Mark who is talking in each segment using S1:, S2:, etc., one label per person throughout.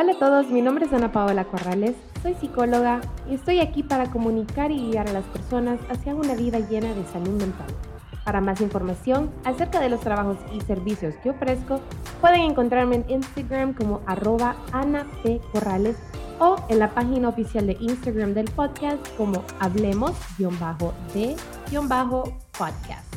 S1: Hola a todos, mi nombre es Ana Paola Corrales, soy psicóloga y estoy aquí para comunicar y guiar a las personas hacia una vida llena de salud mental. Para más información acerca de los trabajos y servicios que ofrezco, pueden encontrarme en Instagram como arroba Ana P. Corrales o en la página oficial de Instagram del podcast como hablemos-de-podcast.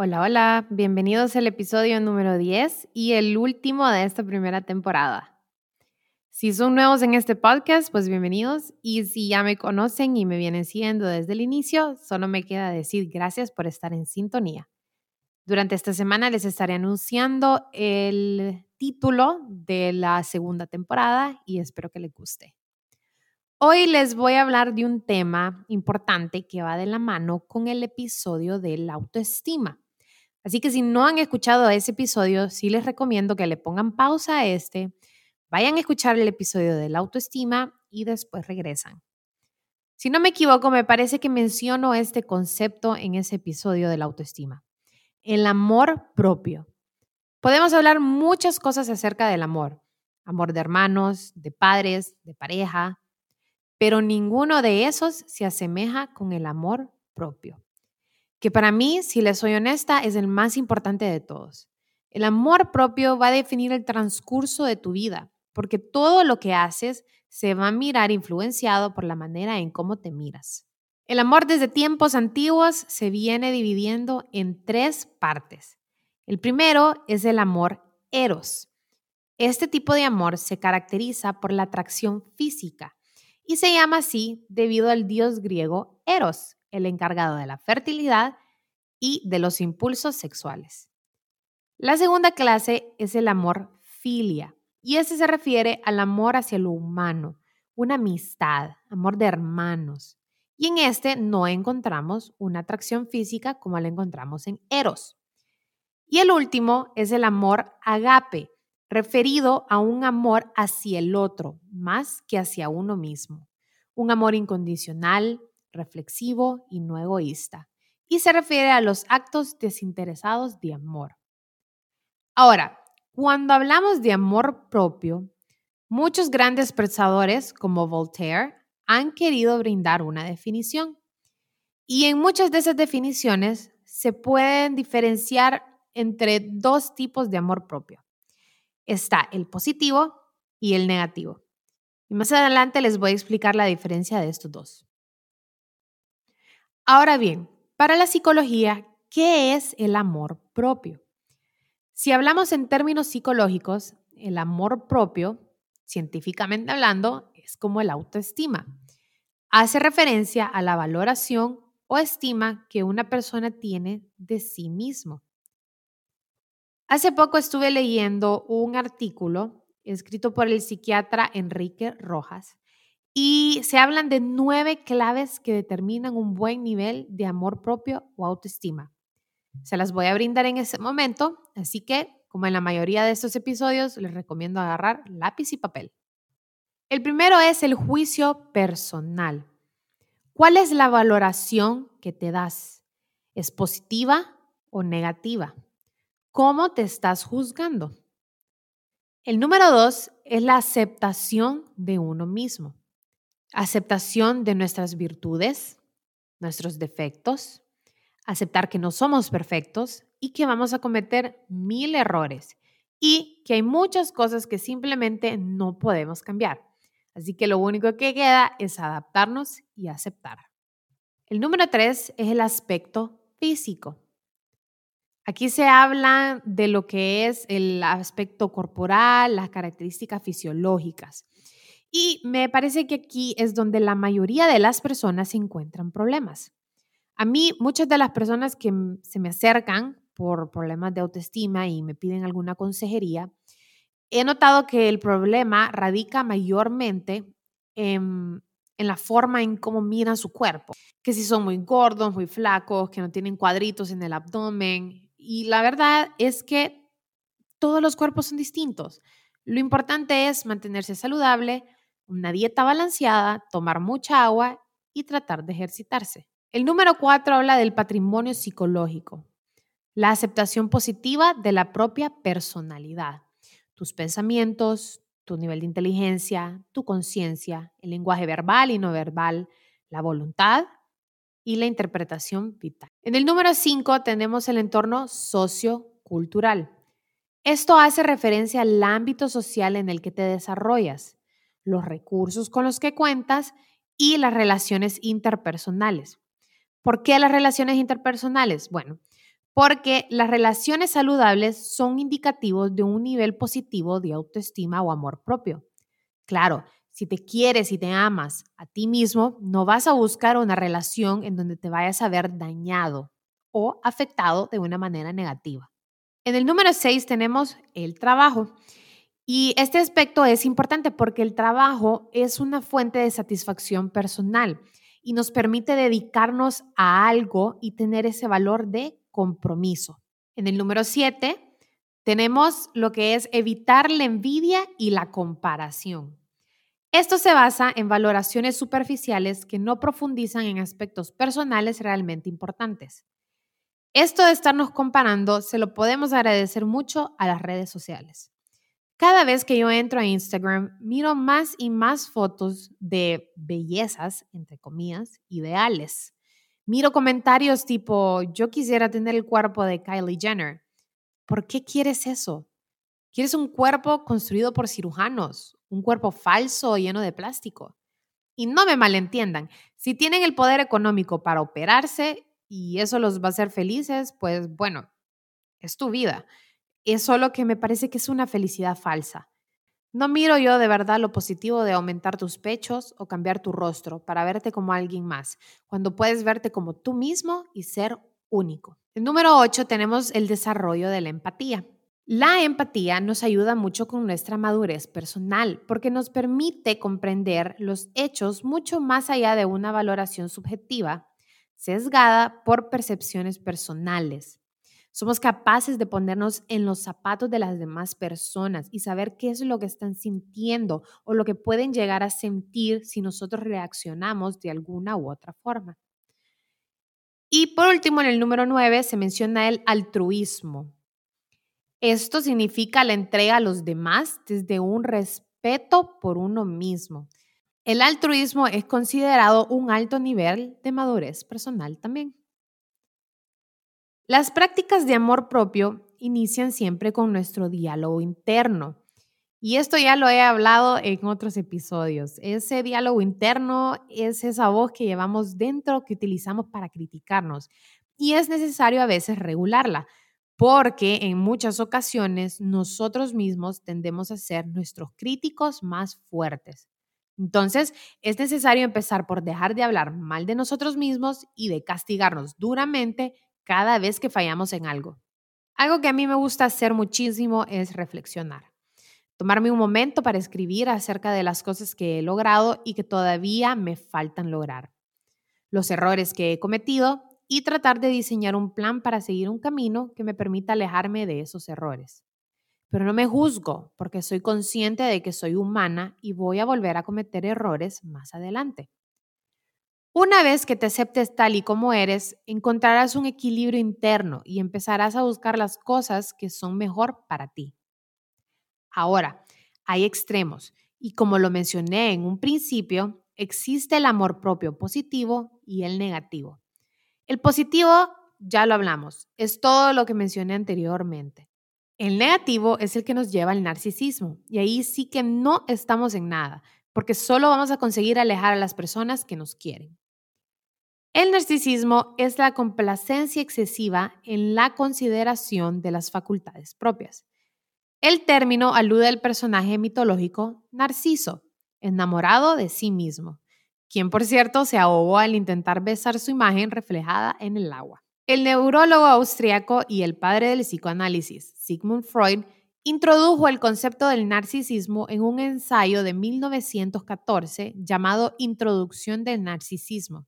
S1: Hola, hola, bienvenidos al episodio número 10 y el último de esta primera temporada. Si son nuevos en este podcast, pues bienvenidos y si ya me conocen y me vienen siguiendo desde el inicio, solo me queda decir gracias por estar en sintonía. Durante esta semana les estaré anunciando el título de la segunda temporada y espero que les guste. Hoy les voy a hablar de un tema importante que va de la mano con el episodio de la autoestima. Así que si no han escuchado ese episodio, sí les recomiendo que le pongan pausa a este, vayan a escuchar el episodio de la autoestima y después regresan. Si no me equivoco, me parece que menciono este concepto en ese episodio de la autoestima. El amor propio. Podemos hablar muchas cosas acerca del amor. Amor de hermanos, de padres, de pareja, pero ninguno de esos se asemeja con el amor propio que para mí, si les soy honesta, es el más importante de todos. El amor propio va a definir el transcurso de tu vida, porque todo lo que haces se va a mirar influenciado por la manera en cómo te miras. El amor desde tiempos antiguos se viene dividiendo en tres partes. El primero es el amor eros. Este tipo de amor se caracteriza por la atracción física y se llama así debido al dios griego Eros, el encargado de la fertilidad y de los impulsos sexuales. La segunda clase es el amor filia, y ese se refiere al amor hacia lo humano, una amistad, amor de hermanos. Y en este no encontramos una atracción física como la encontramos en Eros. Y el último es el amor agape, referido a un amor hacia el otro, más que hacia uno mismo. Un amor incondicional, reflexivo y no egoísta, y se refiere a los actos desinteresados de amor. Ahora, cuando hablamos de amor propio, muchos grandes pensadores como Voltaire han querido brindar una definición. Y en muchas de esas definiciones se pueden diferenciar entre dos tipos de amor propio. Está el positivo y el negativo. Y más adelante les voy a explicar la diferencia de estos dos. Ahora bien, para la psicología, ¿qué es el amor propio? Si hablamos en términos psicológicos, el amor propio, científicamente hablando, es como el autoestima. Hace referencia a la valoración o estima que una persona tiene de sí mismo. Hace poco estuve leyendo un artículo escrito por el psiquiatra Enrique Rojas y se hablan de nueve claves que determinan un buen nivel de amor propio o autoestima. Se las voy a brindar en ese momento, así que, como en la mayoría de estos episodios, les recomiendo agarrar lápiz y papel. El primero es el juicio personal. ¿Cuál es la valoración que te das? ¿Es positiva o negativa? ¿Cómo te estás juzgando? El número dos es la aceptación de uno mismo aceptación de nuestras virtudes, nuestros defectos, aceptar que no somos perfectos y que vamos a cometer mil errores y que hay muchas cosas que simplemente no podemos cambiar. Así que lo único que queda es adaptarnos y aceptar. El número tres es el aspecto físico. Aquí se habla de lo que es el aspecto corporal, las características fisiológicas. Y me parece que aquí es donde la mayoría de las personas encuentran problemas. A mí, muchas de las personas que se me acercan por problemas de autoestima y me piden alguna consejería, he notado que el problema radica mayormente en, en, la forma en cómo miran su cuerpo, que si son muy gordos, muy flacos, que no tienen cuadritos en el abdomen. Y la verdad es que todos los cuerpos son distintos. Lo importante es mantenerse saludable, una dieta balanceada, tomar mucha agua y tratar de ejercitarse. El número cuatro habla del patrimonio psicológico, la aceptación positiva de la propia personalidad, tus pensamientos, tu nivel de inteligencia, tu conciencia, el lenguaje verbal y no verbal, la voluntad y la interpretación vital. En el número cinco tenemos el entorno sociocultural. Esto hace referencia al ámbito social en el que te desarrollas, los recursos con los que cuentas y las relaciones interpersonales. ¿Por qué las relaciones interpersonales? Bueno, porque las relaciones saludables son indicativos de un nivel positivo de autoestima o amor propio. Claro, si te quieres y te amas a ti mismo, no vas a buscar una relación en donde te vayas a ver dañado o afectado de una manera negativa. En el número 6 tenemos el trabajo. Y este aspecto es importante porque el trabajo es una fuente de satisfacción personal y nos permite dedicarnos a algo y tener ese valor de compromiso. En el número 7 tenemos lo que es evitar la envidia y la comparación. Esto se basa en valoraciones superficiales que no profundizan en aspectos personales realmente importantes. Esto de estarnos comparando se lo podemos agradecer mucho a las redes sociales. Cada vez que yo entro a Instagram, miro más y más fotos de bellezas, entre comillas, ideales. Miro comentarios tipo, yo quisiera tener el cuerpo de Kylie Jenner. ¿Por qué quieres eso? ¿Quieres un cuerpo construido por cirujanos? ¿Un cuerpo falso lleno de plástico? Y no me malentiendan, si tienen el poder económico para operarse y eso los va a hacer felices, pues bueno, es tu vida es solo que me parece que es una felicidad falsa. No miro yo de verdad lo positivo de aumentar tus pechos o cambiar tu rostro para verte como alguien más, cuando puedes verte como tú mismo y ser único. En número 8 tenemos el desarrollo de la empatía. La empatía nos ayuda mucho con nuestra madurez personal porque nos permite comprender los hechos mucho más allá de una valoración subjetiva sesgada por percepciones personales. Somos capaces de ponernos en los zapatos de las demás personas y saber qué es lo que están sintiendo o lo que pueden llegar a sentir si nosotros reaccionamos de alguna u otra forma. Y por último, en el número 9 se menciona el altruismo. Esto significa la entrega a los demás desde un respeto por uno mismo. El altruismo es considerado un alto nivel de madurez personal también. Las prácticas de amor propio inician siempre con nuestro diálogo interno. Y esto ya lo he hablado en otros episodios. Ese diálogo interno es esa voz que llevamos dentro que utilizamos para criticarnos. Y es necesario a veces regularla, porque en muchas ocasiones nosotros mismos tendemos a ser nuestros críticos más fuertes. Entonces, es necesario empezar por dejar de hablar mal de nosotros mismos y de castigarnos duramente cada vez que fallamos en algo. Algo que a mí me gusta hacer muchísimo es reflexionar. Tomarme un momento para escribir acerca de las cosas que he logrado y que todavía me faltan lograr. Los errores que he cometido y tratar de diseñar un plan para seguir un camino que me permita alejarme de esos errores. Pero no me juzgo porque soy consciente de que soy humana y voy a volver a cometer errores más adelante. Una vez que te aceptes tal y como eres, encontrarás un equilibrio interno y empezarás a buscar las cosas que son mejor para ti. Ahora, hay extremos y como lo mencioné en un principio, existe el amor propio positivo y el negativo. El positivo, ya lo hablamos, es todo lo que mencioné anteriormente. El negativo es el que nos lleva al narcisismo y ahí sí que no estamos en nada, porque solo vamos a conseguir alejar a las personas que nos quieren. El narcisismo es la complacencia excesiva en la consideración de las facultades propias. El término alude al personaje mitológico Narciso, enamorado de sí mismo, quien por cierto se ahogó al intentar besar su imagen reflejada en el agua. El neurólogo austriaco y el padre del psicoanálisis, Sigmund Freud, introdujo el concepto del narcisismo en un ensayo de 1914 llamado Introducción del Narcisismo.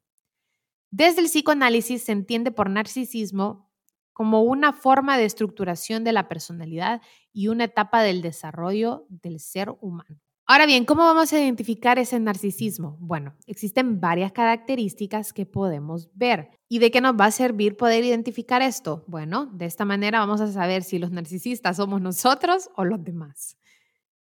S1: Desde el psicoanálisis se entiende por narcisismo como una forma de estructuración de la personalidad y una etapa del desarrollo del ser humano. Ahora bien, ¿cómo vamos a identificar ese narcisismo? Bueno, existen varias características que podemos ver. ¿Y de qué nos va a servir poder identificar esto? Bueno, de esta manera vamos a saber si los narcisistas somos nosotros o los demás.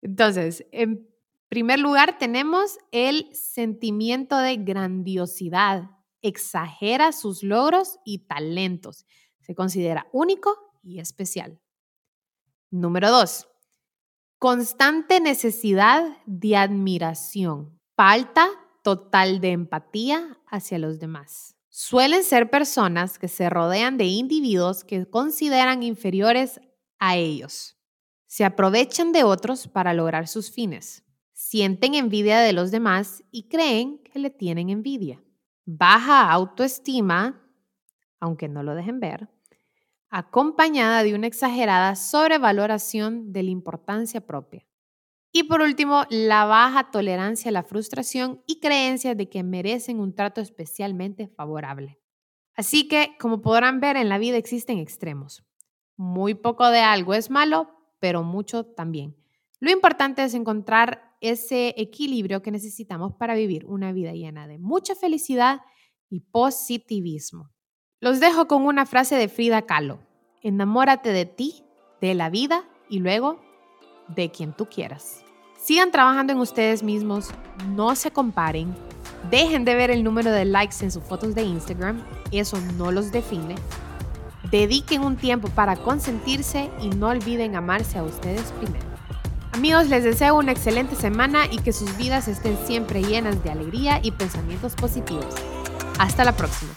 S1: Entonces, en primer lugar tenemos el sentimiento de grandiosidad. Exagera sus logros y talentos. Se considera único y especial. Número dos, Constante necesidad de admiración. Falta total de empatía hacia los demás. Suelen ser personas que se rodean de individuos que consideran inferiores a ellos. Se aprovechan de otros para lograr sus fines. Sienten envidia de los demás y creen que le tienen envidia. Baja autoestima, aunque no lo dejen ver acompañada de una exagerada sobrevaloración de la importancia propia. Y por último, la baja tolerancia a la frustración y creencias de que merecen un trato especialmente favorable. Así que, como podrán ver, en la vida existen extremos. Muy poco de algo es malo, pero mucho también. Lo importante es encontrar ese equilibrio que necesitamos para vivir una vida llena de mucha felicidad y positivismo. Los dejo con una frase de Frida Kahlo. Enamórate de ti, de la vida y luego de quien tú quieras. Sigan trabajando en ustedes mismos, no se comparen, dejen de ver el número de likes en sus fotos de Instagram, eso no los define. Dediquen un tiempo para consentirse y no olviden amarse a ustedes primero. Amigos, les deseo una excelente semana y que sus vidas estén siempre llenas de alegría y pensamientos positivos. Hasta la próxima.